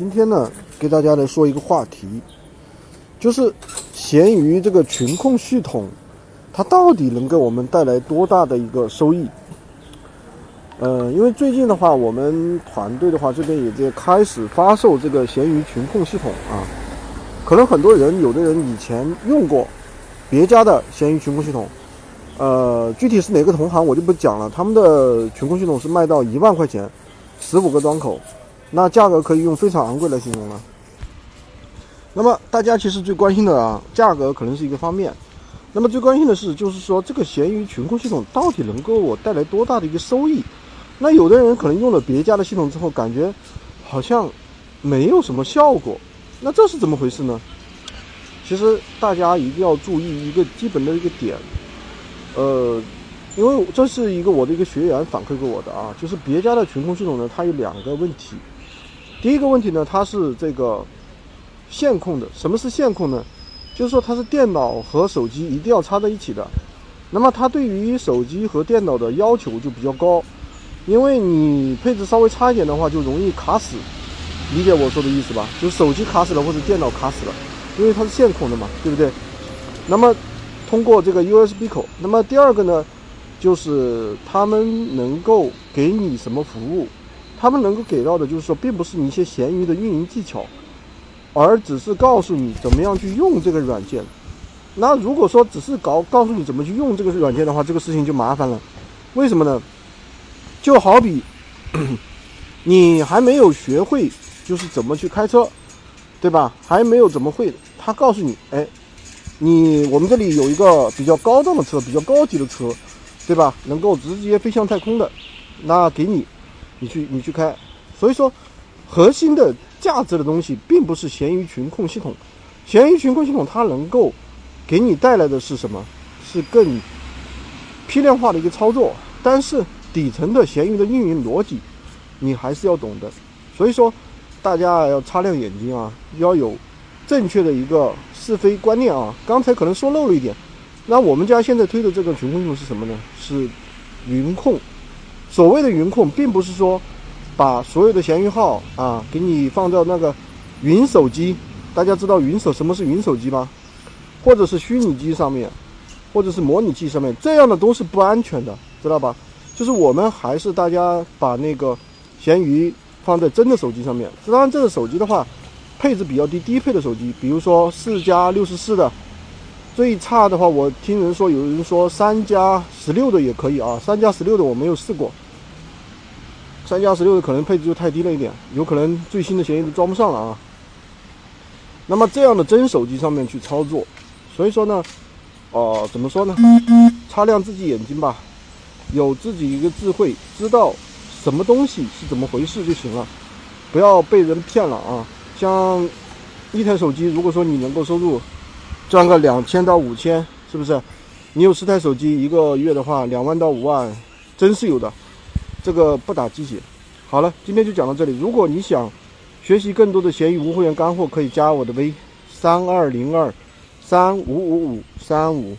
今天呢，给大家来说一个话题，就是闲鱼这个群控系统，它到底能给我们带来多大的一个收益？呃，因为最近的话，我们团队的话这边也在开始发售这个闲鱼群控系统啊。可能很多人，有的人以前用过别家的闲鱼群控系统，呃，具体是哪个同行我就不讲了。他们的群控系统是卖到一万块钱，十五个端口。那价格可以用非常昂贵来形容了。那么大家其实最关心的啊，价格可能是一个方面。那么最关心的是，就是说这个闲鱼群控系统到底能够我带来多大的一个收益？那有的人可能用了别家的系统之后，感觉好像没有什么效果。那这是怎么回事呢？其实大家一定要注意一个基本的一个点，呃。因为这是一个我的一个学员反馈给我的啊，就是别家的群控系统呢，它有两个问题。第一个问题呢，它是这个线控的。什么是线控呢？就是说它是电脑和手机一定要插在一起的。那么它对于手机和电脑的要求就比较高，因为你配置稍微差一点的话，就容易卡死。理解我说的意思吧？就是手机卡死了或者电脑卡死了，因为它是线控的嘛，对不对？那么通过这个 USB 口。那么第二个呢？就是他们能够给你什么服务，他们能够给到的，就是说，并不是你一些闲鱼的运营技巧，而只是告诉你怎么样去用这个软件。那如果说只是搞告诉你怎么去用这个软件的话，这个事情就麻烦了。为什么呢？就好比 你还没有学会，就是怎么去开车，对吧？还没有怎么会，他告诉你，哎，你我们这里有一个比较高档的车，比较高级的车。对吧？能够直接飞向太空的，那给你，你去你去开。所以说，核心的价值的东西并不是闲鱼群控系统，闲鱼群控系统它能够给你带来的是什么？是更批量化的一个操作。但是底层的闲鱼的运营逻辑，你还是要懂的。所以说，大家要擦亮眼睛啊，要有正确的一个是非观念啊。刚才可能说漏了一点。那我们家现在推的这个群控系统是什么呢？是云控。所谓的云控，并不是说把所有的闲鱼号啊给你放到那个云手机。大家知道云手什么是云手机吗？或者是虚拟机上面，或者是模拟器上面，这样的都是不安全的，知道吧？就是我们还是大家把那个闲鱼放在真的手机上面。当然，这个手机的话，配置比较低，低配的手机，比如说四加六十四的。最差的话，我听人说，有人说三加十六的也可以啊。三加十六的我没有试过，三加十六的可能配置就太低了一点，有可能最新的协议都装不上了啊。那么这样的真手机上面去操作，所以说呢，哦，怎么说呢？擦亮自己眼睛吧，有自己一个智慧，知道什么东西是怎么回事就行了，不要被人骗了啊。像一台手机，如果说你能够收入。赚个两千到五千，是不是？你有十台手机，一个月的话，两万到五万，真是有的。这个不打鸡血。好了，今天就讲到这里。如果你想学习更多的闲鱼无货源干货，可以加我的微：三二零二三五五五三五。